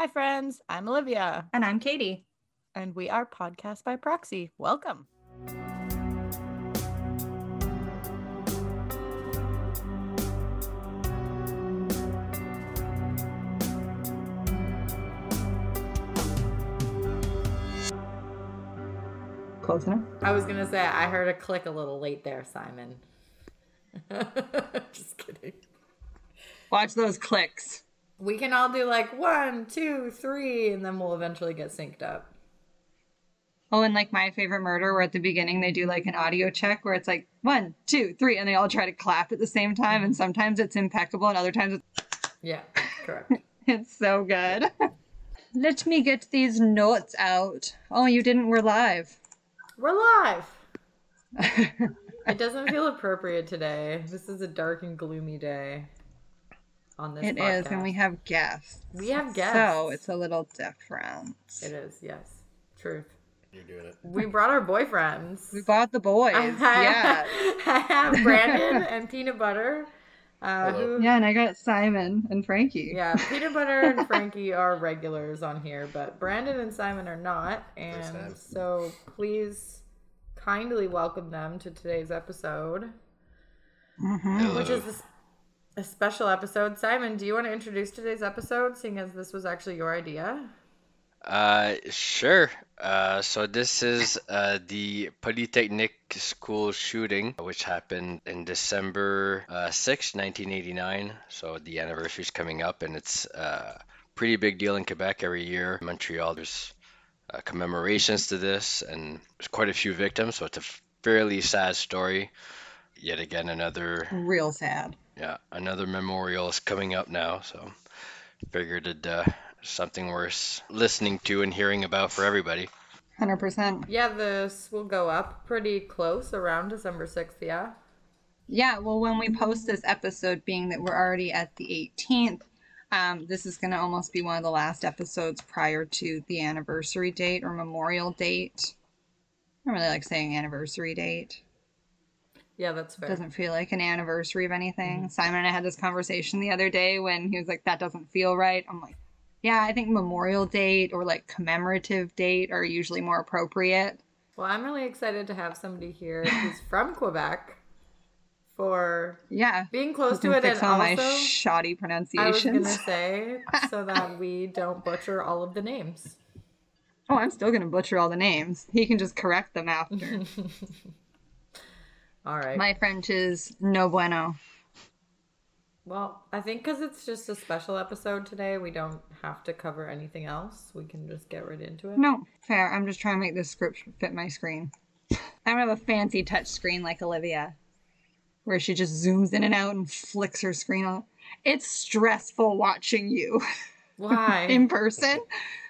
Hi, friends. I'm Olivia, And I'm Katie. and we are Podcast by Proxy. Welcome. Close enough. I was gonna say I heard a click a little late there, Simon. Just kidding. Watch those clicks. We can all do like one, two, three, and then we'll eventually get synced up. Oh, and like my favorite murder, where at the beginning they do like an audio check where it's like one, two, three, and they all try to clap at the same time. And sometimes it's impeccable, and other times it's, Yeah, correct. it's so good. Let me get these notes out. Oh, you didn't. We're live. We're live. It doesn't feel appropriate today. This is a dark and gloomy day. On this It podcast. is, and we have guests. We have guests. So it's a little different. It is, yes. Truth. You're doing it. We brought our boyfriends. We bought the boys. yeah. I have Brandon and Peanut Butter. Uh, who, Yeah, and I got Simon and Frankie. Yeah, Peanut Butter and Frankie are regulars on here, but Brandon and Simon are not. And so please kindly welcome them to today's episode, Mhm. which is this, a special episode. Simon, do you want to introduce today's episode, seeing as this was actually your idea? Uh, sure. Uh, so this is uh, the Polytechnic school shooting, which happened in December uh, 6th, 1989. So the anniversary is coming up, and it's uh, a pretty big deal in Quebec every year. Montreal, there's uh, commemorations to this, and there's quite a few victims, so it's a fairly sad story. Yet again, another Real sad. Yeah, another memorial is coming up now, so figured it uh, something worth listening to and hearing about for everybody. 100%. Yeah, this will go up pretty close around December 6th, yeah? Yeah, well, when we post this episode, being that we're already at the 18th, um, this is going to almost be one of the last episodes prior to the anniversary date or memorial date. I don't really like saying anniversary date. Yeah, that's It fair. doesn't feel like an anniversary of anything. Mm-hmm. Simon and I had this conversation the other day when he was like, that doesn't feel right. I'm like, yeah, I think memorial date or like commemorative date are usually more appropriate. Well, I'm really excited to have somebody here who's from Quebec for Yeah. being close to it and all my also shoddy I was gonna say so that we don't butcher all of the names. Oh, I'm still gonna butcher all the names. He can just correct them after. All right. My French is no bueno. well, I think because it's just a special episode today, we don't have to cover anything else. We can just get right into it. No, fair. I'm just trying to make this script fit my screen. I don't have a fancy touch screen like Olivia, where she just zooms in and out and flicks her screen on. It's stressful watching you Why? in person.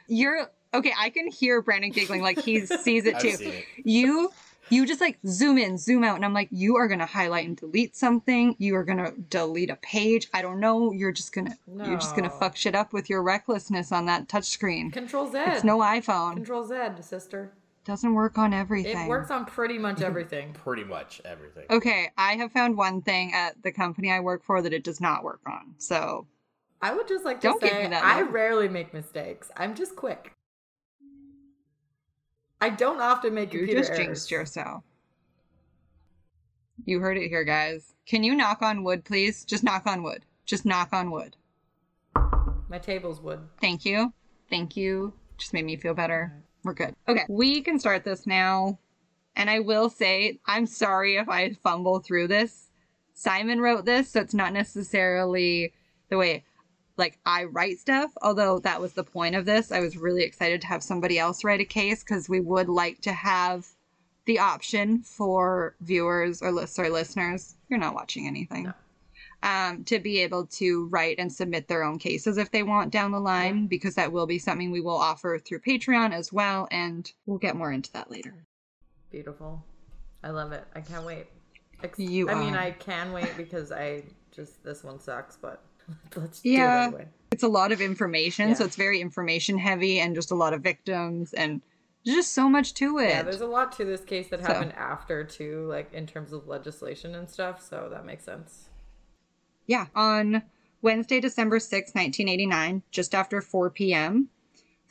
You're okay. I can hear Brandon giggling like he sees it I've too. it. You you just like zoom in, zoom out, and I'm like, you are gonna highlight and delete something. You are gonna delete a page. I don't know. You're just gonna you're just gonna fuck shit up with your recklessness on that touch screen. Control Z. It's no iPhone. Control Z, sister. Doesn't work on everything. It works on pretty much everything. Pretty much everything. Okay, I have found one thing at the company I work for that it does not work on. So I would just like to Don't give say me that I rarely make mistakes. I'm just quick. I don't often make you computer just errors. jinxed yourself. You heard it here, guys. Can you knock on wood, please? Just knock on wood. Just knock on wood. My tables wood. Thank you. Thank you. Just made me feel better. We're good. Okay, we can start this now. And I will say, I'm sorry if I fumble through this. Simon wrote this, so it's not necessarily the way like I write stuff, although that was the point of this. I was really excited to have somebody else write a case because we would like to have the option for viewers or lis- sorry, listeners. You're not watching anything. No. Um, to be able to write and submit their own cases if they want down the line, because that will be something we will offer through Patreon as well, and we'll get more into that later. Beautiful. I love it. I can't wait. Ex- You I mean. I can wait because I just this one sucks, but let's Yeah. do it anyway. It's a lot of information, so it's very information heavy and just a lot of victims and there's just so much to it. Yeah, there's a lot to this case that So. happened after too, like in terms of legislation and stuff. So that makes sense. yeah, on Wednesday, December 6, 1989, just after 4 p.m.,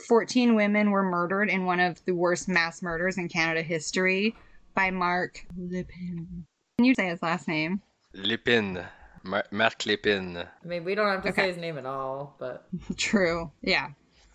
14 women were murdered in one of the worst mass murders in Canada history by Mark Lépine. Can you say his last name? Lépine. Mar- Marc Lépine. I mean, we don't have to Okay. say his name at all, but True. Yeah.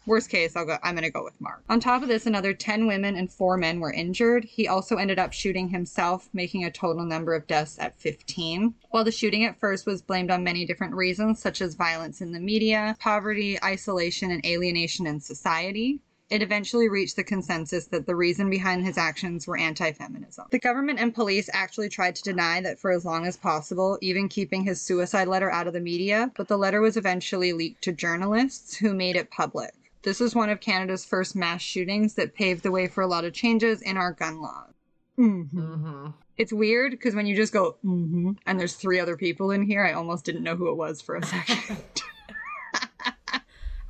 Worst case, I'll go. I'm gonna go with Mark. On top of this, another ten women and four men were injured. He also ended up shooting himself, making a total number of deaths at 15. While the shooting at first was blamed on many different reasons, such as violence in the media, poverty, isolation, and alienation in society, it eventually reached the consensus that the reason behind his actions were anti feminism. The government and police actually tried to deny that for as long as possible, even keeping his suicide letter out of the media, but the letter was eventually leaked to journalists who made it public. This was one of Canada's first mass shootings that paved the way for a lot of changes in our gun laws. Mm-hmm. hmm It's weird because when you just go, mm-hmm, and there's three other people in here, I almost didn't know who it was for a second.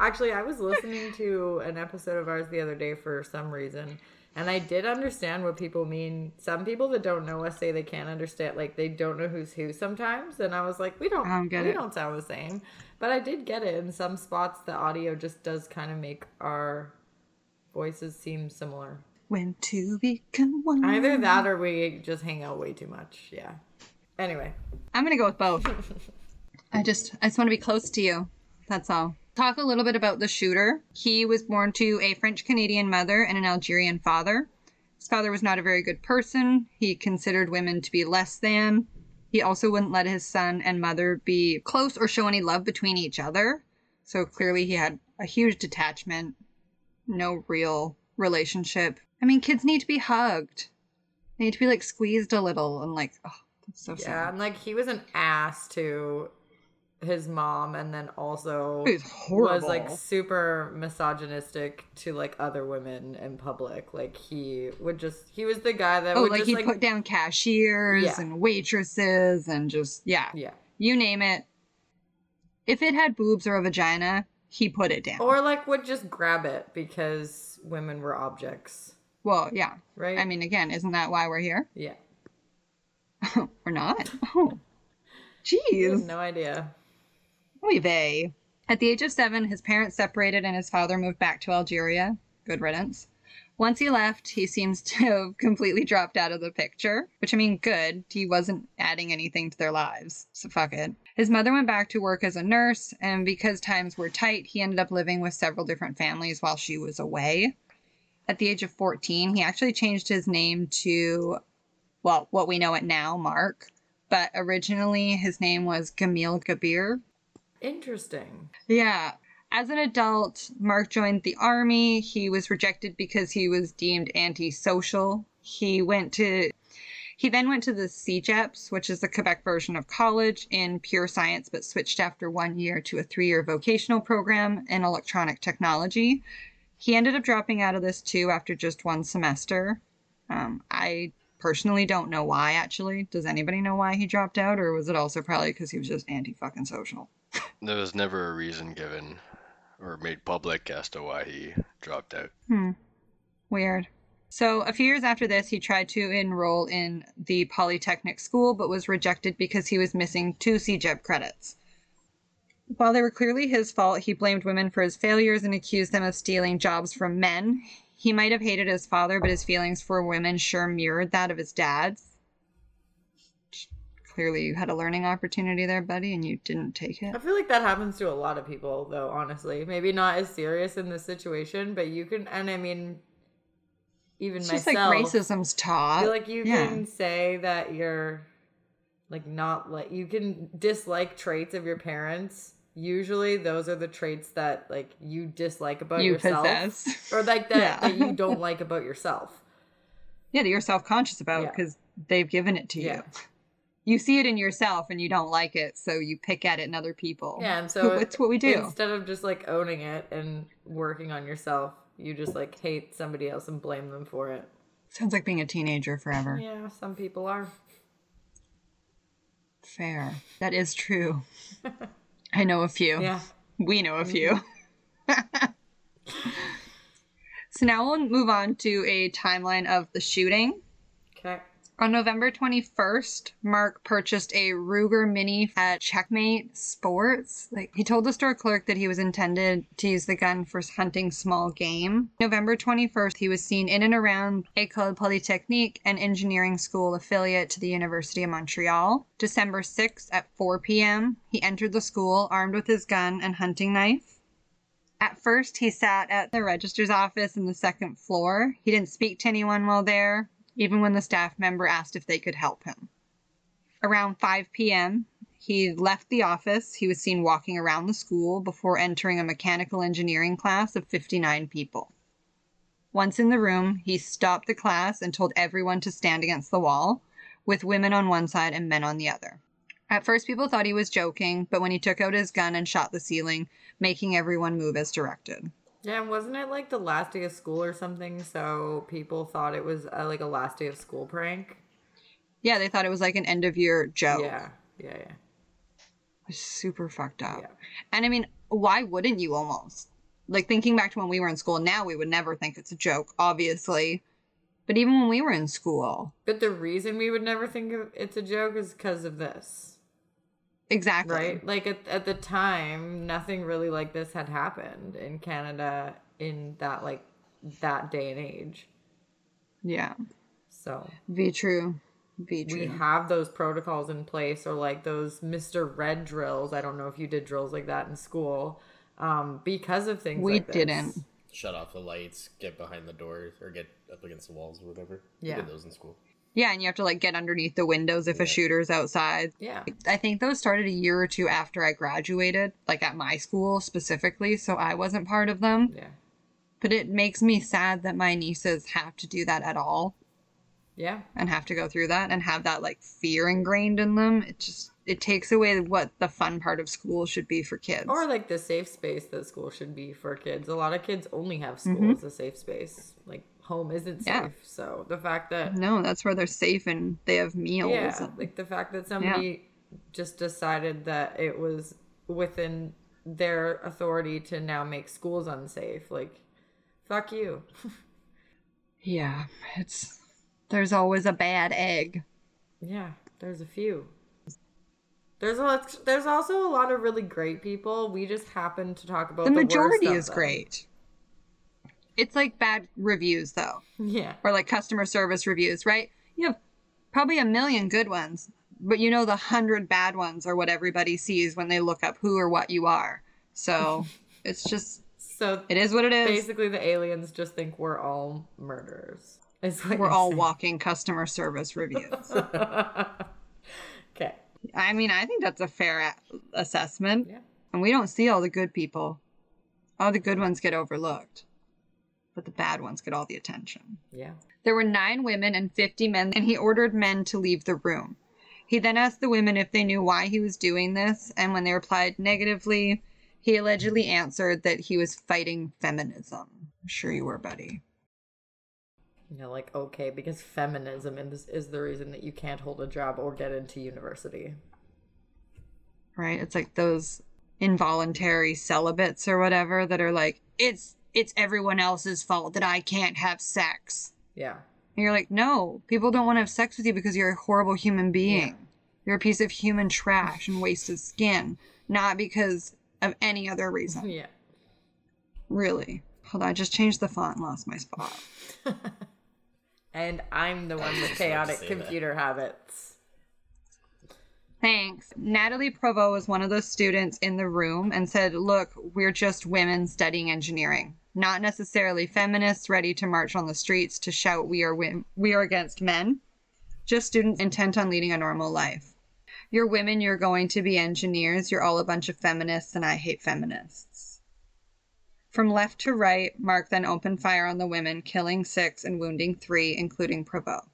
Actually, I was listening to an episode of ours the other day for some reason, and I did understand what people mean. Some people that don't know us say they can't understand, like they don't know who's who sometimes. And I was like, we don't, I don't we it. don't sound the same. But I did get it. In some spots, the audio just does kind of make our voices seem similar. when to become one. Either that or we just hang out way too much. Yeah. Anyway, I'm gonna go with both. I just I just want to be close to you. That's all. Talk a little bit about the shooter. He was born to a French Canadian mother and an Algerian father. His father was not a very good person. He considered women to be less than. He also wouldn't let his son and mother be close or show any love between each other. So clearly he had a huge detachment, no real relationship. I mean, kids need to be hugged. They need to be like squeezed a little and like, oh, that's so sad. yeah, and like he was an ass to his mom, and then also was like super misogynistic to like other women in public. Like he would just he was the guy that oh, would like just he like put down cashiers Yeah. and waitresses and just yeah, yeah. you name it. If it had boobs or a vagina, he put it down. Or like would just grab it because women were objects, well, yeah. right? I mean, again, isn't that why we're here? yeah. we're not. Oh, jeez. no idea. Oy. At the age of seven, his parents separated and his father moved back to Algeria. Good riddance. Once he left, he seems to have completely dropped out of the picture, which I mean, good. He wasn't adding anything to their lives, so fuck it. His mother went back to work as a nurse, and because times were tight, he ended up living with several different families while she was away. At the age of 14, he actually changed his name to, well, what we know it now, Mark, but originally his name was Gamil Gharbi, Interesting. yeah. As an adult, Mark joined the army. He was rejected because he was deemed antisocial. He went to he then went to the CEGEPS, which is the Quebec version of college in pure science, but switched after one year to a three-year vocational program in electronic technology. He ended up dropping out of this too after just one semester. Um, I personally don't know why. Actually, does anybody know why he dropped out, or was it also probably because he was just anti-fucking social? There was never a reason given or made public as to why he dropped out. Hmm. Weird. So, a few years after this, he tried to enroll in the Polytechnic School, but was rejected because he was missing two CEGEP credits. While they were clearly his fault, he blamed women for his failures and accused them of stealing jobs from men. He might have hated his father, but his feelings for women sure mirrored that of his dad's. Clearly, you had a learning opportunity there, buddy, and you didn't take it. I feel like that happens to a lot of people, though. Honestly, maybe not as serious in this situation, but you can. And I mean, even It's myself, just like racism's I feel like you Yeah. can say that you're like not like you can dislike traits of your parents. Usually, those are the traits that like you dislike about You yourself, possess. or like that Yeah. that you don't like about yourself. yeah, that you're self conscious about Yeah. because they've given it to Yeah. you. You see it in yourself and you don't like it, so you pick at it in other people. Yeah, and so that's what we do. Instead of just like owning it and working on yourself, you just like hate somebody else and blame them for it. Sounds like being a teenager forever. Yeah, some people are. Fair. That is true. I know a few. Yeah. We know a few. Mm-hmm. so now we'll move on to a timeline of the shooting. Okay. On November 21st, Mark purchased a Ruger Mini at Checkmate Sports. Like he told the store clerk that he was intended to use the gun for hunting small game. November 21st, he was seen in and around École Polytechnique, an engineering school affiliate to the University of Montreal. December 6th at 4 p.m., he entered the school armed with his gun and hunting knife. At first, he sat at the registrar's office in the second floor. He didn't speak to anyone while there, even when the staff member asked if they could help him. Around 5 p.m., he left the office. He was seen walking around the school before entering a mechanical engineering class of 59 people. Once in the room, he stopped the class and told everyone to stand against the wall, with women on one side and men on the other. At first, people thought he was joking, but when he took out his gun and shot the ceiling, making everyone move as directed. Yeah, and wasn't it like the last day of school or something? So people thought it was uh, like a last day of school prank. Yeah, they thought it was like an end of year joke. Yeah, yeah, yeah. was super fucked up. Yeah. And I mean, why wouldn't you almost? Like thinking back to when we were in school, now we would never think it's a joke, obviously. But even when we were in school, But the reason we would never think of it's a joke is because of this, exactly. right? Like at, at the time, nothing really like this had happened in Canada in that like that day and age. Yeah. So Be true. Be true. we have those protocols in place, or like those Mister Red drills. I don't know if you did drills like that in school, um, because of things. We like this. didn't. Shut off the lights, get behind the doors, or get up against the walls or whatever. Yeah. We did those in school. Yeah, and you have to like get underneath the windows if a shooter's outside. Yeah, I think those started a year or two after I graduated, like at my school specifically, so I wasn't part of them. yeah, But it makes me sad that my nieces have to do that at all. yeah. and have to go through that and have that like fear ingrained in them it just it takes away what the fun part of school should be for kids Or like the safe space that school should be for kids. A lot of kids only have school Mhm. as a safe space. Like home isn't safe. Yeah. So the fact that no that's where they're safe and they have meals yeah, and- like the fact that somebody just decided that it was within their authority to now make schools unsafe. Like, fuck you. yeah it's there's always a bad egg Yeah, there's a few. There's a lot, there's also a lot of really great people. We just happen to talk about the the, majority is great it's like bad reviews though Yeah. or like customer service reviews right you have probably a million good ones but you know the hundred bad ones are what everybody sees when they look up who or what you are so it's just So it is what it is basically, the aliens just think we're all murderers. Is what We're all saying. walking customer service reviews. okay. I mean, I think that's a fair a- assessment. Yeah. And we don't see all the good people. All the good ones get overlooked, but the bad ones get all the attention. Yeah. There were nine women and 50 men, and he ordered men to leave the room. He then asked the women if they knew why he was doing this, and when they replied negatively, he allegedly answered that he was fighting feminism. I'm sure you were, buddy. You know, like okay, because feminism is is the reason that you can't hold a job or get into university. right? It's like those involuntary celibates or whatever that are like, it's it's everyone else's fault that I can't have sex. Yeah. And you're like, no, people don't want to have sex with you because you're a horrible human being. Yeah. You're a piece of human trash and wasted skin, not because of any other reason. Yeah. Really. Hold on, I just changed the font and lost my spot. And I'm the one with just about to chaotic say that. computer habits. Thanks. Nathalie Provost was one of those students in the room and said, Look, we're just women studying engineering, not necessarily feminists ready to march on the streets to shout we are we are against men, just students intent on leading a normal life. You're women, you're going to be engineers, you're all a bunch of feminists, and I hate feminists. From left to right, Mark then opened fire on the women, killing six and wounding three, including Provost.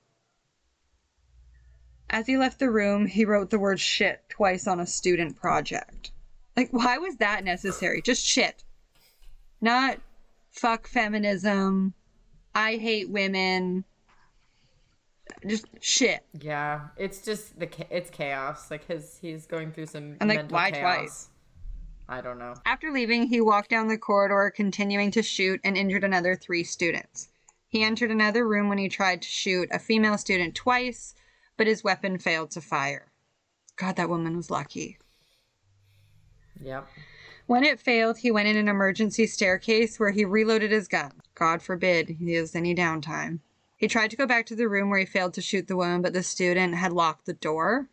As he left the room, he wrote the word shit twice on a student project. Like, why was that necessary? Just shit. Not fuck feminism. I hate women. Just shit. Yeah, it's just the it's chaos. Like his he's going through some And, like, mental why chaos. twice? I don't know. After leaving, he walked down the corridor, continuing to shoot and injured another three students. He entered another room when he tried to shoot a female student twice, but his weapon failed to fire. God, that woman was lucky. Yep. When it failed, he went in an emergency staircase where he reloaded his gun. God forbid he has any downtime. He tried to go back to the room where he failed to shoot the woman, but the student had locked the door.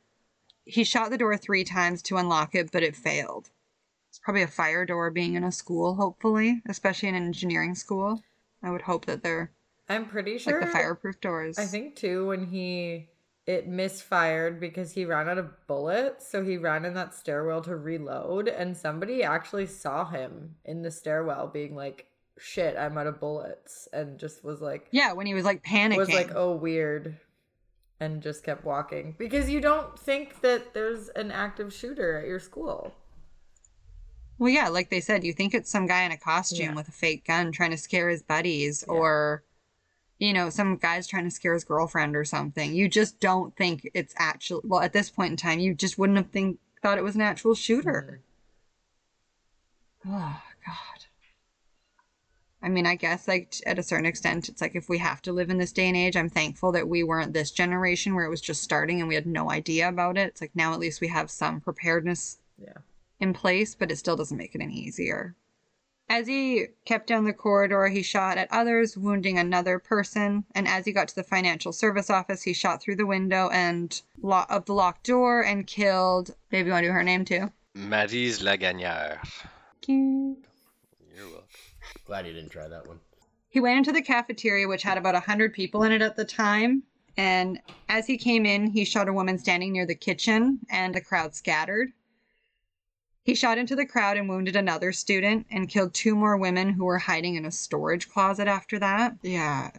He shot the door three times to unlock it, but it failed. It's probably a fire door being in a school, hopefully, especially in an engineering school. I would hope that they're I'm pretty sure like the fireproof doors. I think too when he it misfired because he ran out of bullets, so he ran in that stairwell to reload, and somebody actually saw him in the stairwell being like, "Shit, I'm out of bullets," and just was like, Yeah, when he was like panicking. was like, "Oh, weird," and just kept walking because you don't think that there's an active shooter at your school. Well, yeah, like they said, you think it's some guy in a costume Yeah. with a fake gun trying to scare his buddies or, you know, some guy's trying to scare his girlfriend or something. You just don't think it's actually, well, at this point in time, you just wouldn't have think, thought it was an actual shooter. Oh, God. I mean, I guess, like, at a certain extent, it's like if we have to live in this day and age, I'm thankful that we weren't this generation where it was just starting and we had no idea about it. It's like now at least we have some preparedness Yeah. in place, but it still doesn't make it any easier. As he kept down the corridor, he shot at others, wounding another person. And as he got to the financial service office, he shot through the window and lo- of the locked door and killed. Baby, want to do her name too? Maryse Laganière. Cute. You're welcome. Glad you didn't try that one. He went into the cafeteria, which had about 100 people in it at the time. And as he came in, he shot a woman standing near the kitchen, and the crowd scattered. He shot into the crowd and wounded another student and killed two more women who were hiding in a storage closet after that. Yeah,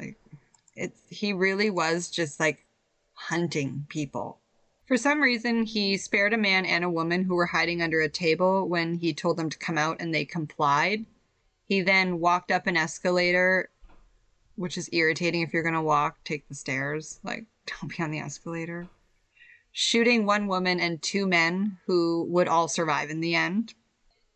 it's he really was just like hunting people. For some reason, he spared a man and a woman who were hiding under a table when he told them to come out and they complied. He then walked up an escalator, which is irritating if you're going to walk, take the stairs. Like, don't be on the escalator. Shooting one woman and two men who would all survive in the end.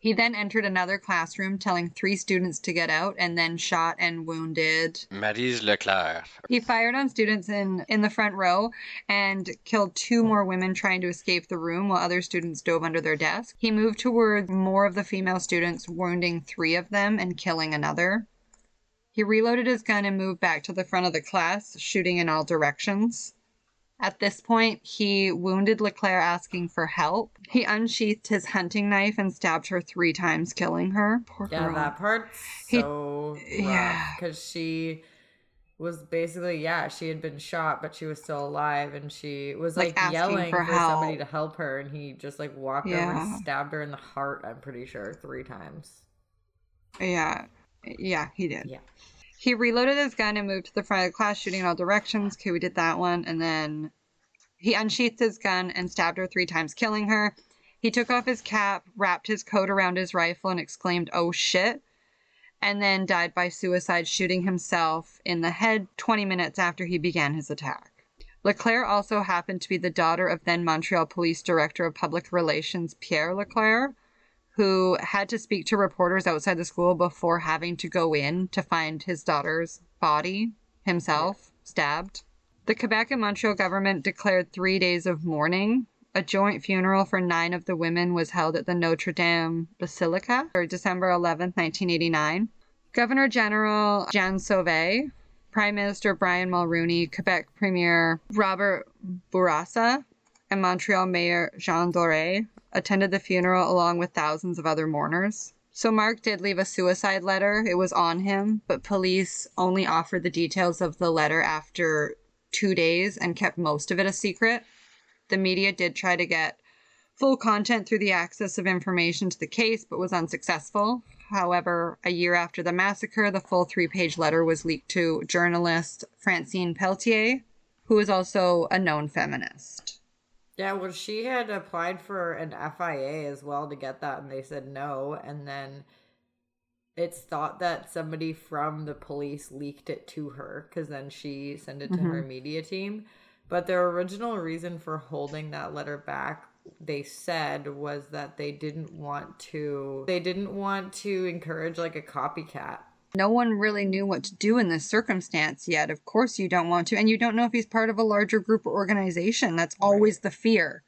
He then entered another classroom, telling three students to get out, and then shot and wounded Maryse Leclerc. he fired on students in, in the front row and killed two more women trying to escape the room while other students dove under their desk. He moved toward more of the female students, wounding three of them and killing another. He reloaded his gun and moved back to the front of the class, shooting in all directions. At this point, he wounded Leclerc asking for help. He unsheathed his hunting knife and stabbed her three times, killing her. Poor Yeah, girl. that part's He- so yeah. because she was basically yeah she had been shot but she was still alive and she was Like, like, yelling for for, somebody to help her and he just like walked over and stabbed her in the heart I'm pretty sure three times Yeah, yeah, he did. yeah He reloaded his gun and moved to the front of the class, shooting in all directions. Okay, we did that one. And then he unsheathed his gun and stabbed her three times, killing her. He took off his cap, wrapped his coat around his rifle, and exclaimed, Oh shit. And then died by suicide, shooting himself in the head 20 minutes after he began his attack. Leclerc also happened to be the daughter of then Montreal Police Director of Public Relations Pierre Leclerc, who had to speak to reporters outside the school before having to go in to find his daughter's body himself stabbed. The Quebec and Montreal government declared three days of mourning. A joint funeral for nine of the women was held at the Notre Dame Basilica for December 11, 1989. Governor General Jean Sauvé, Prime Minister Brian Mulroney, Quebec Premier Robert Bourassa, and Montreal Mayor Jean Doré attended the funeral along with thousands of other mourners. So Mark did leave a suicide letter. It was on him, but police only offered the details of the letter after two days and kept most of it a secret. The media did try to get full content through the access of information to the case, but was unsuccessful. However, a year after the massacre, the full three page letter was leaked to journalist Francine Pelletier, who is also a known feminist. Yeah well she had applied for an FIA as well to get that and they said no and then it's thought that somebody from the police leaked it to her because then she sent it to her mm-hmm. media team. But their original reason for holding that letter back, they said, was that they didn't want to. They didn't want to encourage like a copycat No one really knew what to do in this circumstance yet. Of course, you don't want to. And you don't know if he's part of a larger group or organization. That's always the fear.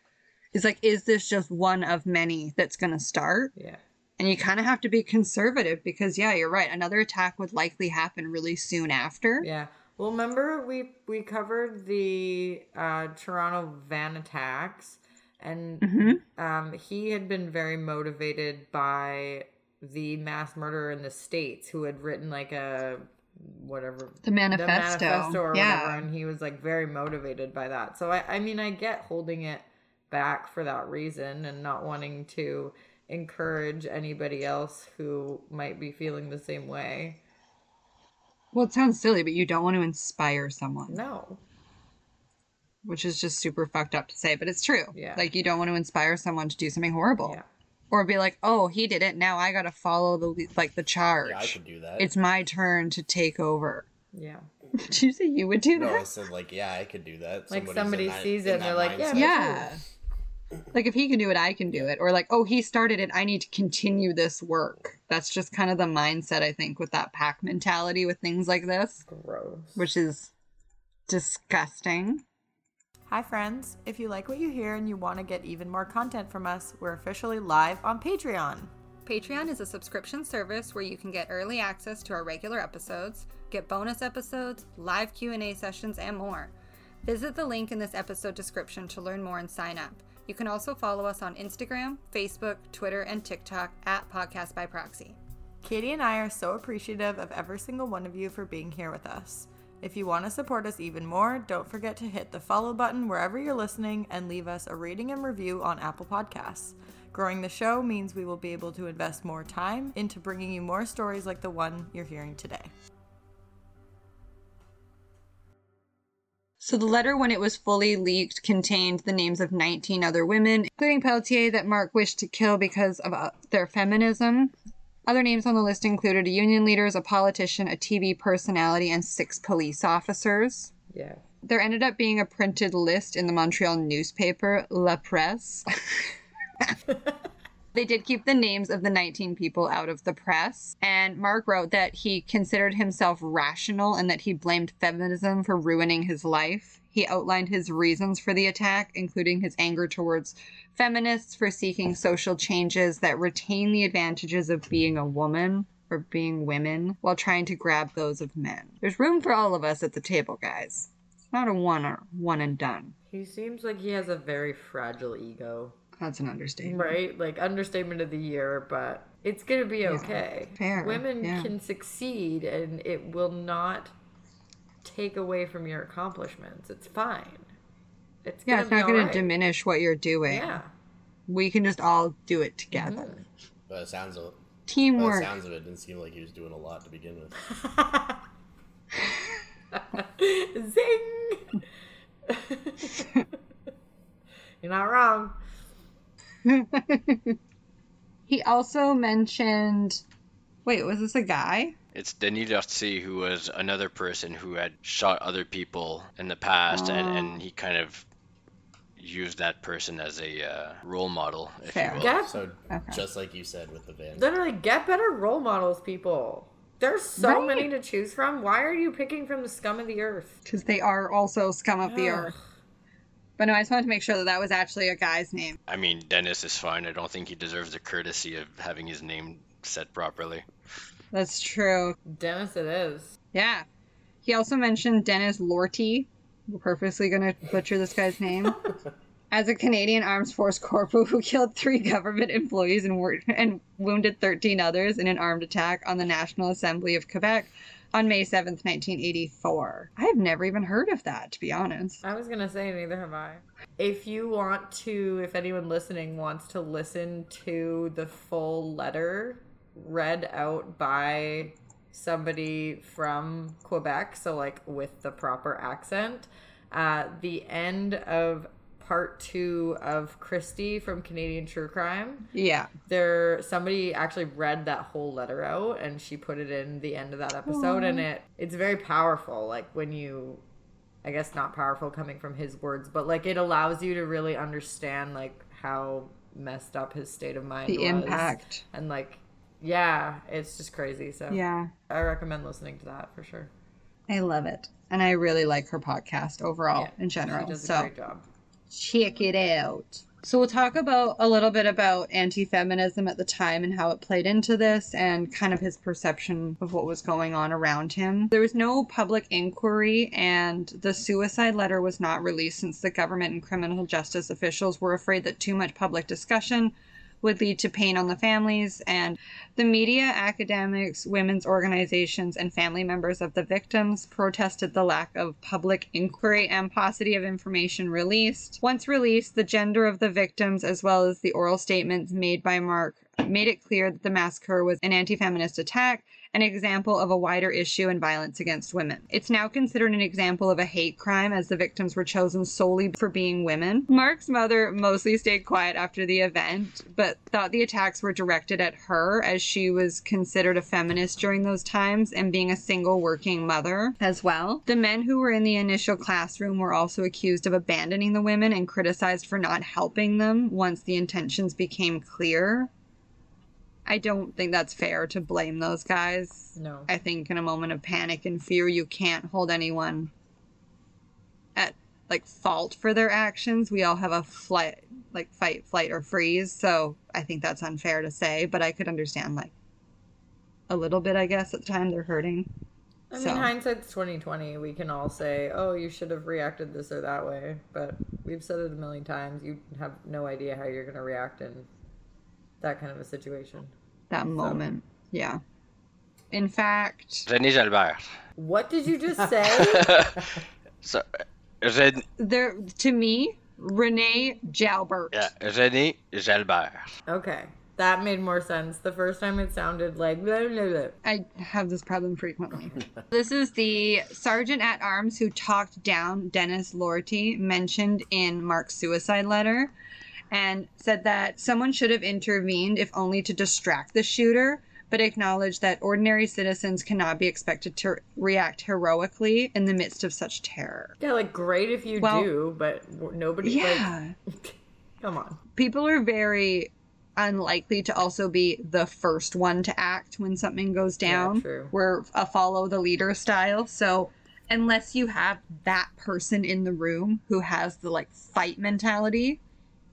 It's like, is this just one of many that's going to start? Yeah. And you kind of have to be conservative because, yeah, you're right. Another attack would likely happen really soon after. Yeah. Well, remember we we covered the uh, Toronto van attacks, and Mhm. um, he had been very motivated by the mass murderer in the states, who had written like a whatever The manifesto. the manifesto or Yeah. whatever, and he was like very motivated by that. So I, I mean, I get holding it back for that reason and not wanting to encourage anybody else who might be feeling the same way. Well, it sounds silly, but you don't want to inspire someone, No. which is just super fucked up to say, but it's true. Yeah. Like, you don't want to inspire someone to do something horrible. Yeah. Or be like, oh, he did it. Now I got to follow the, like, the charge. Yeah, I could do that. It's my turn to take over. Yeah. Did you say you would do no, I said like, yeah, I could do that. Like Somebody's in somebody that- sees it and they're like, yeah, mindset. me Yeah. Like, if he can do it, I can do it. Or, like, oh, he started it. I need to continue this work. That's just kind of the mindset, I think, with that pack mentality with things like this, Gross. which is disgusting. Hi, friends. If you like what you hear and you want to get even more content from us, we're officially live on Patreon. Patreon is a subscription service where you can get early access to our regular episodes, get bonus episodes, live Q&A sessions, and more. Visit the link in this episode description to learn more and sign up. You can also follow us on Instagram, Facebook, Twitter, and TikTok at Podcast by Proxy. Katie and I are so appreciative of every single one of you for being here with us. If you want to support us even more, don't forget to hit the follow button wherever you're listening and leave us a rating and review on Apple Podcasts. Growing the show means we will be able to invest more time into bringing you more stories like the one you're hearing today. So the letter, when it was fully leaked, contained the names of 19 other women, including Pelletier, that Mark wished to kill because of uh, their feminism. Other names on the list included a union leader, a politician, a TV personality, and six police officers. Yeah. There ended up being a printed list in the Montreal newspaper, La Presse. They did keep the names of the 19 people out of the press. And Mark wrote that he considered himself rational and that he blamed feminism for ruining his life. He outlined his reasons for the attack, including his anger towards feminists for seeking social changes that retain the advantages of being a woman or being women while trying to grab those of men. There's room for all of us at the table, guys. It's not a one or one and done. He seems like he has a very fragile ego. That's an understatement. Right? Like understatement of the year, but it's gonna be okay. fair, Women yeah. can succeed and it will not take away from your accomplishments. It's fine. It's Yeah, it's not going alright. to diminish what you're doing. Yeah. We can just all do it together. Mm-hmm. But it sounds of, by the Teamwork. sounds of it, it didn't seem like he was doing a lot to begin with. Zing! You're not wrong. He also mentioned. Wait, was this a guy? It's Denis Darcy, who was another person who had shot other people in the past, and, Oh. and he kind of used that person as a uh, role model, if Fair. you will. Get So Okay. just like you said with the van. literally get better role models, people. There's so Right. many to choose from. Why are you picking from the scum of the earth? Because they are also scum of the earth. But no, I just wanted to make sure that that was actually a guy's name. I mean, Dennis is fine. I don't think he deserves the courtesy of having his name said properly. That's true. Dennis, it is. Yeah. He also mentioned Dennis Lortie. We're purposely going to butcher this guy's name. As a Canadian Armed Force corporal who killed three government employees and, wor- and wounded 13 others in an armed attack on the National Assembly of Quebec on May 7th, 1984. I have never even heard of that, to be honest. I was gonna say neither have I. If you want to, if anyone listening wants to listen to the full letter read out by somebody from Quebec, so like with the proper accent, uh, the end of part two of Kristi from Canadian True Crime. Yeah. there somebody actually read that whole letter out and she put it in the end of that episode and it it's very powerful like when you i guess not powerful coming from his words but like it allows you to really understand like how messed up his state of mind The was impact. and like Yeah, it's just crazy. So Yeah. I recommend listening to that for sure. I love it. And I really like her podcast overall Yeah, in general. She does a so great job. check it out. So we'll talk about a little bit about anti-feminism at the time and how it played into this and kind of his perception of what was going on around him. There was no public inquiry and the suicide letter was not released since the government and criminal justice officials were afraid that too much public discussion would lead to pain on the families and the media, academics, women's organizations, and family members of the victims protested the lack of public inquiry and paucity of information released. Once released, the gender of the victims, as well as the oral statements made by Mark, made it clear that the massacre was an anti feminist attack, an example of a wider issue in violence against women. It's now considered an example of a hate crime as the victims were chosen solely for being women. Mark's mother mostly stayed quiet after the event, but thought the attacks were directed at her as she was considered a feminist during those times and being a single working mother as well. The men who were in the initial classroom were also accused of abandoning the women and criticized for not helping them once the intentions became clear. I don't think that's fair to blame those guys. No. I think in a moment of panic and fear, you can't hold anyone at like fault for their actions. We all have a flight, like fight, flight, or freeze. So I think that's unfair to say, but I could understand like a little bit. I guess at the time they're hurting. I mean, hindsight's twenty twenty. We can all say, "Oh, you should have reacted this or that way," but we've said it a million times. You have no idea how you're going to react in that kind of a situation. That moment, yeah. In fact, René Jalbert. What did you just say? So, uh, Ren- there to me, Renee Jalbert. yeah, René Jalbert. okay, that made more sense. The first time it sounded like blah, blah, blah. I have this problem frequently. this is the sergeant at arms who talked down Dennis Lortie, mentioned in Mark's suicide letter, and said that someone should have intervened if only to distract the shooter, but acknowledged that ordinary citizens cannot be expected to react heroically in the midst of such terror. Yeah, like great if you Well- do, but nobody. Yeah. Like, come on. people are very unlikely to also be the first one to act when something goes down. true. We're a follow the leader style. So unless you have that person in the room who has the like fight mentality,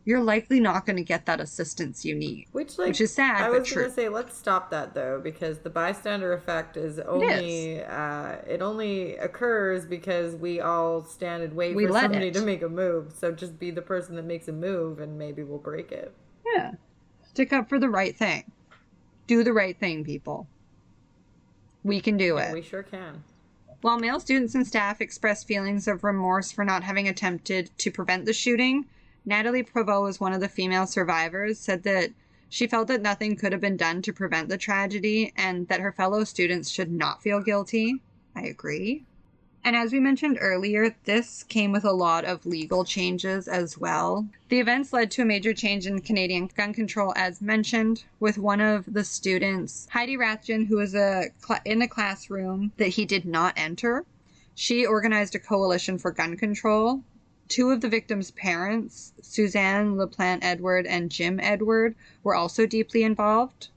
you're likely not going to get that assistance you need. Which like Which is sad, I but was true. gonna say let's stop that though because the bystander effect is only uh, it only occurs because we all stand and wait We for somebody it. to make a move. So just be the person that makes a move and maybe we'll break it. Yeah. Stick up for the right thing. Do the right thing, people. We can do it. We sure can. While male students and staff expressed feelings of remorse for not having attempted to prevent the shooting, Nathalie Provost was one of the female survivors, said that she felt that nothing could have been done to prevent the tragedy and that her fellow students should not feel guilty. I agree. And as we mentioned earlier, this came with a lot of legal changes as well. The events led to a major change in Canadian gun control, as mentioned, with one of the students, Heidi Rathjen, who was a cl- in the classroom that he did not enter. She organized a coalition for gun control. Two of the victims' parents, Suzanne LaPlante Edward and Jim Edward, were also deeply involved.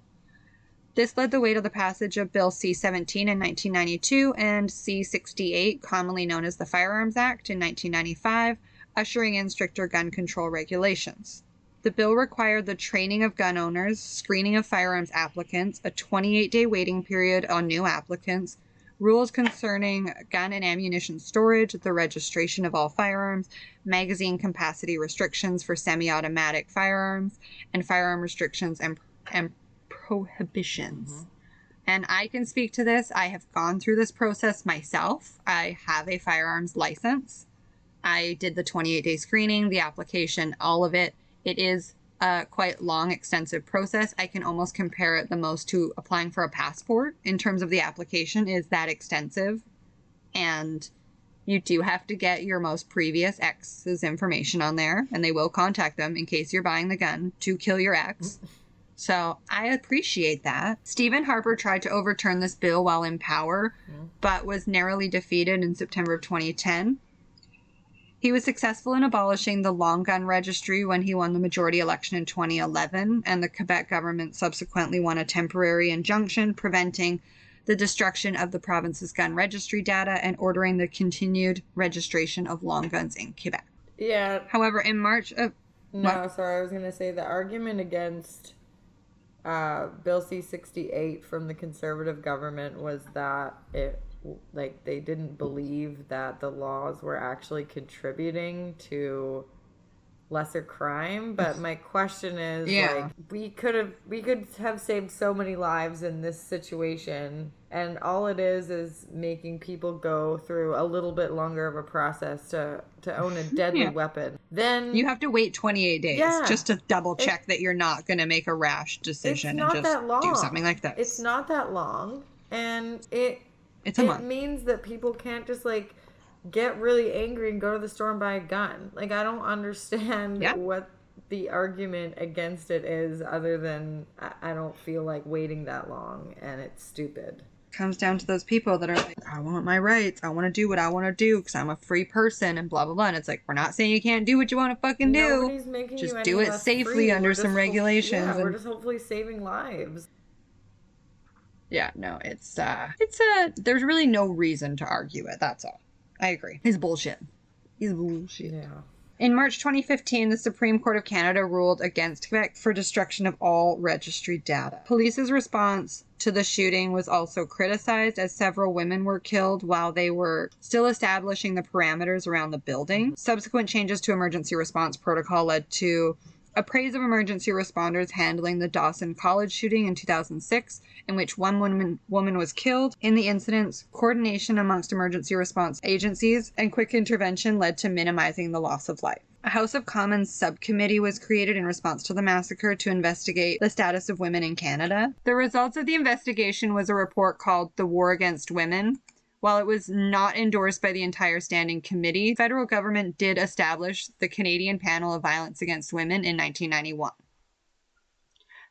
This led the way to the passage of Bill C 17 in 1992 and C 68, commonly known as the Firearms Act, in 1995, ushering in stricter gun control regulations. The bill required the training of gun owners, screening of firearms applicants, a 28 day waiting period on new applicants, rules concerning gun and ammunition storage, the registration of all firearms, magazine capacity restrictions for semi automatic firearms, and firearm restrictions and, and prohibitions. Mm-hmm. And I can speak to this. I have gone through this process myself. I have a firearms license. I did the 28 day screening, the application, all of it. It is a quite long, extensive process. I can almost compare it the most to applying for a passport in terms of the application is that extensive. And you do have to get your most previous ex's information on there, and they will contact them in case you're buying the gun to kill your ex. So I appreciate that. Stephen Harper tried to overturn this bill while in power, but was narrowly defeated in September of 2010. He was successful in abolishing the long gun registry when he won the majority election in 2011, and the Quebec government subsequently won a temporary injunction preventing the destruction of the province's gun registry data and ordering the continued registration of long guns in Quebec. Yeah. However, in March of No, sorry. I was gonna say the argument against uh, Bill C sixty eight from the conservative government was that it like they didn't believe that the laws were actually contributing to lesser crime but my question is Yeah. like we could have we could have saved so many lives in this situation and all it is is making people go through a little bit longer of a process to to own a deadly Yeah. weapon then you have to wait 28 days Yeah. just to double check that you're not going to make a rash it's decision not and just that long do something like that it's not that long and it It's a it month. means that people can't just like get really angry and go to the store and buy a gun. Like I don't understand Yeah. what the argument against it is other than I, I don't feel like waiting that long and it's stupid. comes down to those people that are like, I want my rights. I want to do what I want to do because I'm a free person and blah, blah, blah. And it's like, we're not saying you can't do what you want to fucking do. Just do it safely free. under some regulations Yeah, we're just hopefully saving lives. Yeah, no, it's, uh, it's, uh, there's really no reason to argue it. That's all. I agree. It's bullshit. It's bullshit. Yeah. In March 2015, the Supreme Court of Canada ruled against Quebec for destruction of all registry data. Police's response to the shooting was also criticized as several women were killed while they were still establishing the parameters around the building. Subsequent changes to emergency response protocol led to a praise of emergency responders handling the Dawson College shooting in 2006, in which one woman, woman was killed. In the incidents, coordination amongst emergency response agencies and quick intervention led to minimizing the loss of life. A House of Commons subcommittee was created in response to the massacre to investigate the status of women in Canada. The results of the investigation was a report called The War Against Women, while it was not endorsed by the entire standing committee, federal government did establish the Canadian Panel of Violence Against Women in 1991.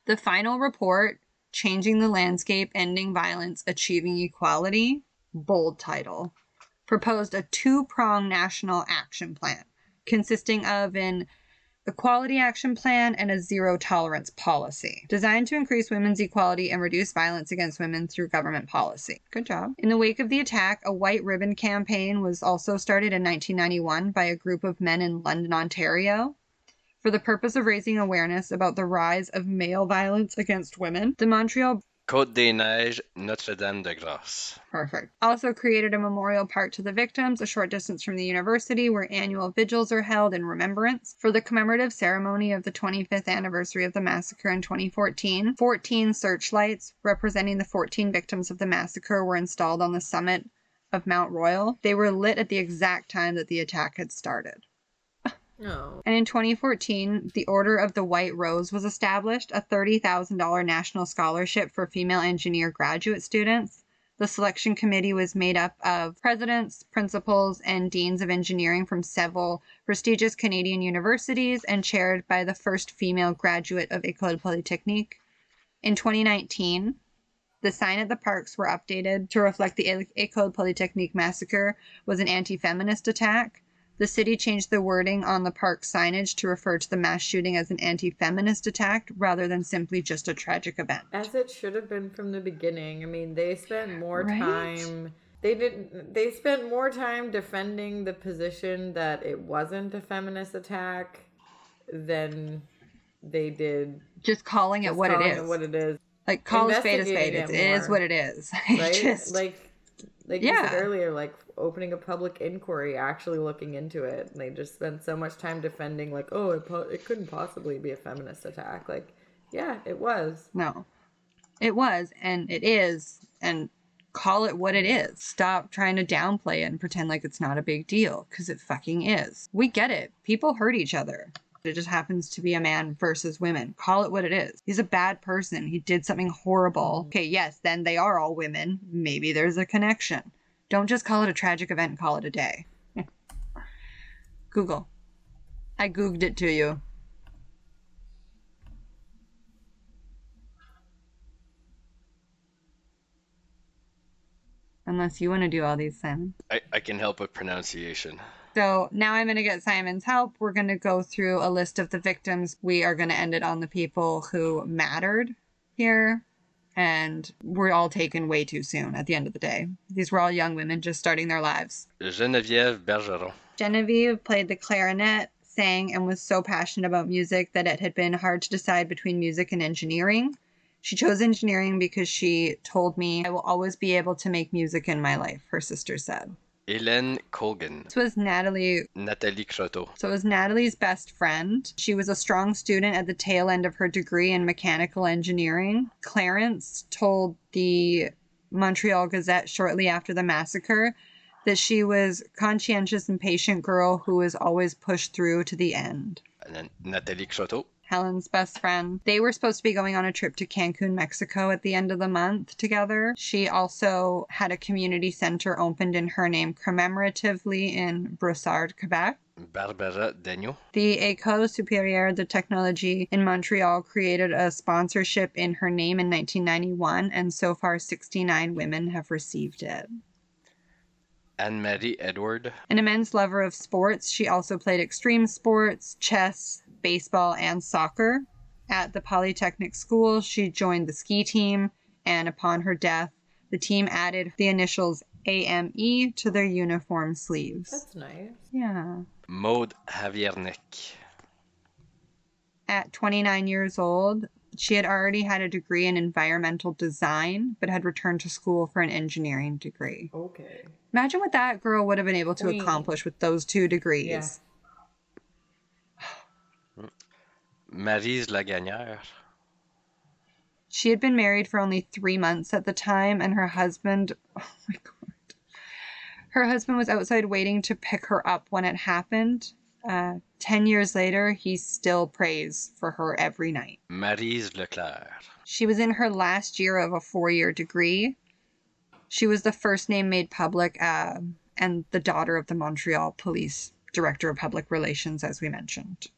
The final report, Changing the Landscape, Ending Violence, Achieving Equality, bold title, proposed a two-pronged national action plan consisting of an equality action plan and a zero tolerance policy designed to increase women's equality and reduce violence against women through government policy. Good job. In the wake of the attack, a white ribbon campaign was also started in 1991 by a group of men in London, Ontario. For the purpose of raising awareness about the rise of male violence against women, the Montreal Côte des Neiges, Notre Dame de Grâce. Perfect. Also created a memorial park to the victims a short distance from the university where annual vigils are held in remembrance. For the commemorative ceremony of the 25th anniversary of the massacre in 2014, 14 searchlights representing the 14 victims of the massacre were installed on the summit of Mount Royal. They were lit at the exact time that the attack had started. No. And in 2014, the Order of the White Rose was established, a $30,000 national scholarship for female engineer graduate students. The selection committee was made up of presidents, principals, and deans of engineering from several prestigious Canadian universities and chaired by the first female graduate of École Polytechnique. In 2019, the sign at the parks were updated to reflect the École Polytechnique massacre was an anti-feminist attack. The city changed the wording on the park signage to refer to the mass shooting as an anti feminist attack rather than simply just a tragic event. As it should have been from the beginning. I mean, they spent more Right? time. They didn't. They spent more time defending the position that it wasn't a feminist attack than they did Just calling it just what it calling is. what it is. like, call a spade a spade. it it is what it is. Right? Just, like, like you Yeah. said earlier, like opening a public inquiry, actually looking into it. And they just spent so much time defending, like, oh, it po- it couldn't possibly be a feminist attack. Like, yeah, it was. no. It was, and it is, and call it what it is. Stop trying to downplay it and pretend like it's not a big deal, because it fucking is. We get it. People hurt each other. It just happens to be a man versus women. Call it what it is. He's a bad person. He did something horrible. Mm-hmm. Okay, yes, then they are all women. Maybe there's a connection. Don't just call it a tragic event and call it a day. Google. I Googled it to you. Unless you want to do all these, Simon. I, I can help with pronunciation. So now I'm going to get Simon's help. We're going to go through a list of the victims. We are going to end it on the people who mattered here. And we're all taken way too soon at the end of the day. These were all young women just starting their lives. Geneviève Bergeron. Genevieve played the clarinet, sang, and was so passionate about music that it had been hard to decide between music and engineering. She chose engineering because she told me, I will always be able to make music in my life, her sister said. Hélène Colgan. This was Natalie Nathalie Croteau. So it was Natalie's best friend. She was a strong student at the tail end of her degree in mechanical engineering. Clarence told the Montreal Gazette shortly after the massacre that she was conscientious and patient girl who was always pushed through to the end. And then Nathalie Croteau. Helen's best friend. They were supposed to be going on a trip to Cancun, Mexico at the end of the month together. She also had a community center opened in her name commemoratively in Brossard, Quebec. Barbara Daigneault. The École Supérieure de Technologie in Montreal created a sponsorship in her name in 1991, and so far 69 women have received it. Anne-Marie Edward. An immense lover of sports, she also played extreme sports, chess, baseball, and soccer. At the Polytechnic School, she joined the ski team, and upon her death, the team added the initials AME to their uniform sleeves. That's nice. Yeah. Maud Haviernick. At 29 years old, she had already had a degree in environmental design, but had returned to school for an engineering degree. Okay. Imagine what that girl would have been able to Queen. accomplish with those two degrees. Yeah. Maryse Laganière. She had been married for only three months at the time, and her husband, oh my God. Her husband was outside waiting to pick her up when it happened. Uh, 10 years later, he still prays for her every night. Maryse Leclerc. She was in her last year of a four year degree. She was the first name made public uh, and the daughter of the Montreal Police Director of Public Relations, as we mentioned.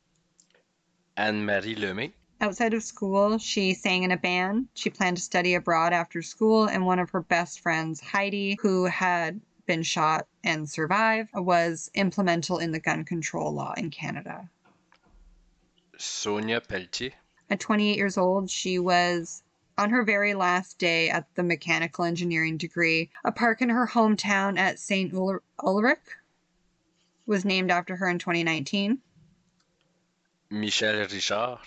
Anne-Marie Lemay. Outside of school, she sang in a band. She planned to study abroad after school, and one of her best friends, Heidi, who had been shot and survived, was implemental in the gun control law in Canada. Sonia Pelletier. At 28 years old, she was on her very last day at the mechanical engineering degree. A park in her hometown at St. Ul- Ulric was named after her in 2019. Michèle Richard.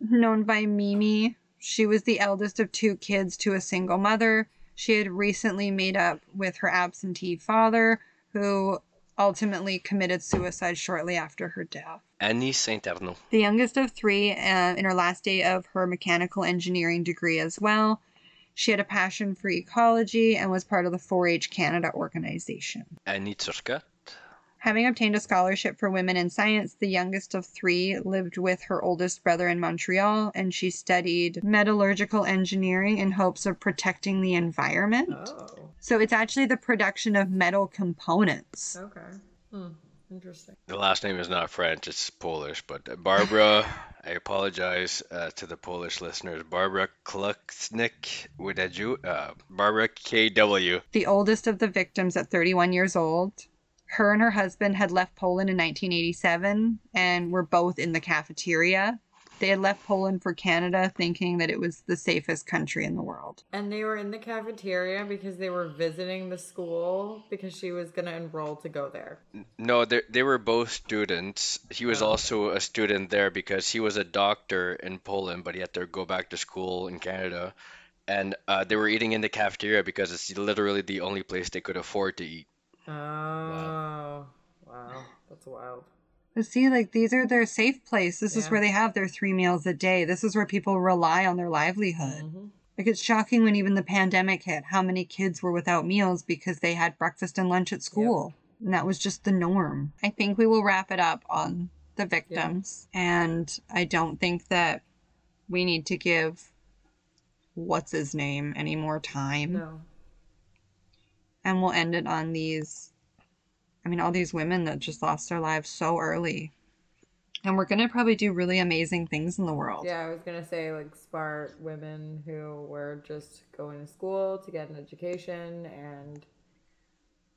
known by Mimi. She was the eldest of two kids to a single mother. She had recently made up with her absentee father, who ultimately committed suicide shortly after her death. Annie Saint-Arneault. The youngest of three, uh, in her last day of her mechanical engineering degree as well. She had a passion for ecology and was part of the 4 H Canada organization. Annie Turcotte. Having obtained a scholarship for women in science, the youngest of three lived with her oldest brother in Montreal, and she studied metallurgical engineering in hopes of protecting the environment. Oh. So it's actually the production of metal components. Okay. Hmm. Interesting. The last name is not French, it's Polish, but Barbara, I apologize uh, to the Polish listeners. Barbara Klucznik Wiedeju, uh, Barbara KW. The oldest of the victims at 31 years old. Her and her husband had left Poland in 1987 and were both in the cafeteria. They had left Poland for Canada thinking that it was the safest country in the world. And they were in the cafeteria because they were visiting the school because she was going to enroll to go there. No, they, they were both students. He was also a student there because he was a doctor in Poland, but he had to go back to school in Canada. And uh, they were eating in the cafeteria because it's literally the only place they could afford to eat. Oh. Wow. That's wild. But see, like these are their safe place. This is where they have their three meals a day. This is where people rely on their livelihood. Mhm. Like it's shocking when even the pandemic hit, how many kids were without meals because they had breakfast and lunch at school. And that was just the norm. I think we will wrap it up on the victims. And I don't think that we need to give what's his name any more time. No. And we'll end it on these I mean, all these women that just lost their lives so early. And we're gonna probably do really amazing things in the world. Yeah, I was gonna say like smart women who were just going to school to get an education and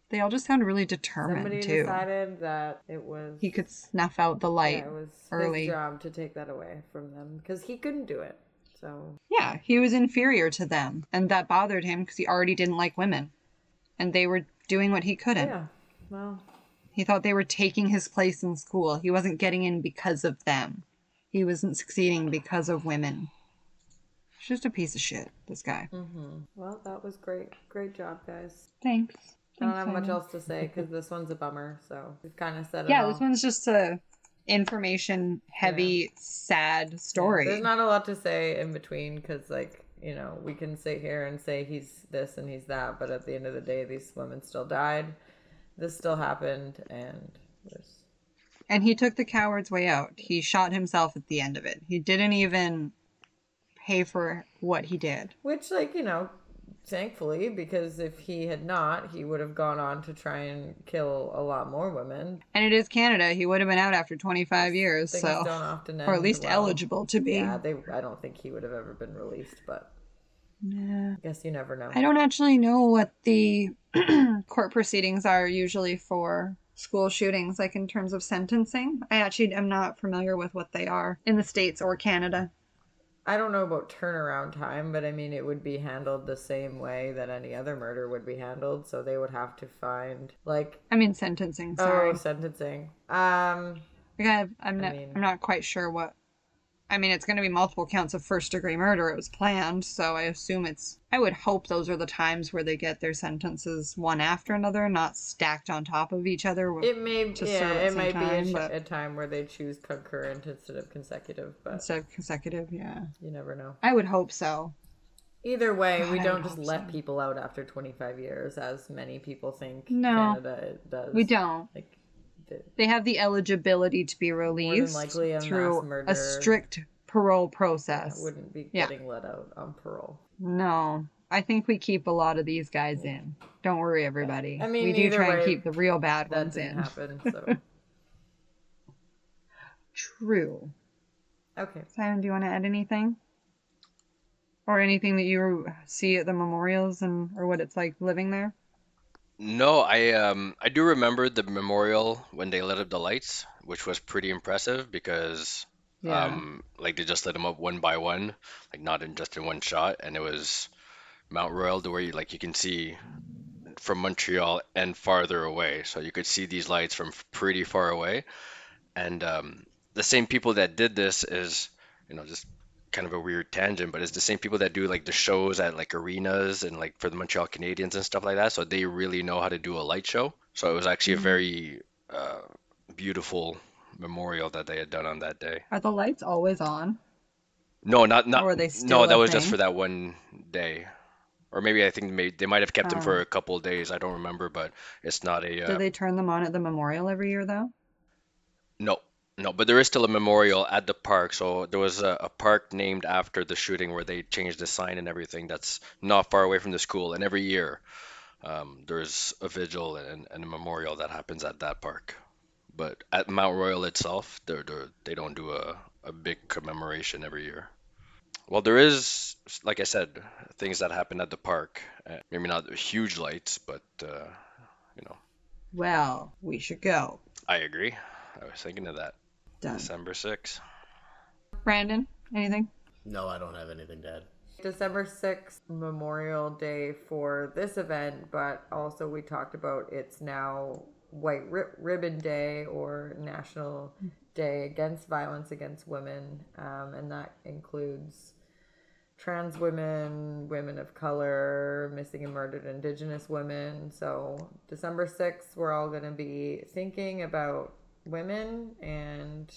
They all just sound really Somebody determined too. decided that it was He could snuff out the light. yeah, it was early. his job to take that away from them because he couldn't do it. So Yeah, he was inferior to them, and that bothered him because he already didn't like women, and they were doing what he couldn't. yeah, well, He thought they were taking his place in school. He wasn't getting in because of them. He wasn't succeeding because of women. He's just a piece of shit. This guy. hmm well, that was great. Great job, guys. Thanks. I don't have much else to say because this one's a bummer. So we've kind of said it Yeah, all. this one's just a information heavy, sad story. There's not a lot to say in between because, like, you know, we can sit here and say he's this and he's that, but at the end of the day, these women still died. This still happened, and there's And he took the coward's way out. He shot himself at the end of it. He didn't even pay for what he did. which, like, you know, thankfully, because if he had not, he would have gone on to try and kill a lot more women. And it is Canada. He would have been out after 25 years, Things so don't often end or at least well. eligible to be. Yeah, they. I don't think he would have ever been released, but I guess you never know. I don't actually know what the court proceedings are usually for school shootings, like in terms of sentencing. I actually am not familiar with what they are in the States or Canada. I don't know about turnaround time, but I mean, it would be handled the same way that any other murder would be handled. So they would have to find, like, I mean sentencing, sorry. oh, sentencing. Um, Like, I, I'm I not mean- I'm not quite sure what I mean it's gonna be multiple counts of first degree murder. It was planned, so I assume it's I would hope those are the times where they get their sentences one after another, not stacked on top of each other. it may, To yeah, it might same be a, time, but- a time where they choose concurrent instead of consecutive, but instead of consecutive, yeah. you never know. I would hope so. Either way, we God, I don't just let so. people out after 25 years, as many people think No. Canada does. We don't. Like, They have the eligibility to be released a through a strict parole process. I wouldn't be Yeah. getting let out on parole. No, I think we keep a lot of these guys in. Don't worry, everybody. I mean, we do try way, and keep the real bad That ones didn't in. happen, so. True. Okay. Simon, do you want to add anything? Or anything that you see at the memorials and or what it's like living there? No, I um I do remember the memorial when they lit up the lights, which was pretty impressive because um like they just lit them up one by one, like not in just in one shot, and it was Mount Royal to where you like you can see from Montreal and farther away, so you could see these lights from f- pretty far away, and um the same people that did this is you know just kind of a weird tangent, but it's the same people that do like the shows at like arenas and like for the Montreal Canadiens and stuff like that. So they really know how to do a light show. So it was actually a very uh, beautiful memorial that they had done on that day. Are the lights always on? No, not not Or are they still no, that was just for that one day. Or maybe I think they might have kept them for Oh. a couple of days. I don't remember, but it's not a Do uh, they turn them on at the memorial every year though? No, no, but there is still a memorial at the park. So there was a, a park named after the shooting where they changed the sign and everything. That's not far away from the school. And every year, um, there's a vigil and, and a memorial that happens at that park. But at Mount Royal itself, they're, they're, they don't do a, a big commemoration every year. Well, there is, like I said, things that happen at the park. Uh, maybe not huge lights, but uh, you know, Well, we should go. I agree. I was thinking of that. Done. December 6th. Brandon, anything? No, I don't have anything to add. December 6th, Memorial Day for this event, but also we talked about it's now White Ri- Ribbon Day or National Day Against Violence Against Women, um, and that includes trans women, women of color, missing and murdered Indigenous women. So, December 6th, we're all going to be thinking about women and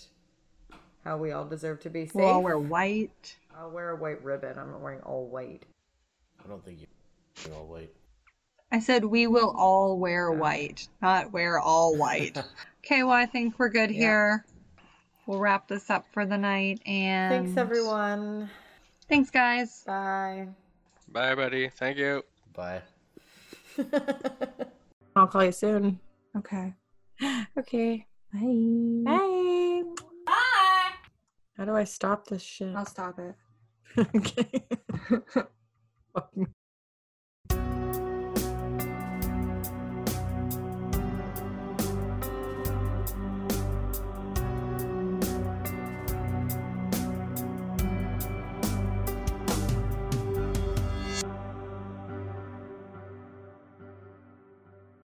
how we all deserve to be safe. We'll all wear white. I'll wear a white ribbon. I'm not wearing all white. I don't think you all white. I said we will all wear white, not wear all white. okay, well I think we're good Yeah. here. We'll wrap this up for the night and Thanks, everyone. Thanks guys. Bye. Bye, buddy. Thank you. Bye. I'll call you soon. Okay. Okay. Bye. Bye. Bye. How do I stop this shit? I'll stop it. okay. Fuck me.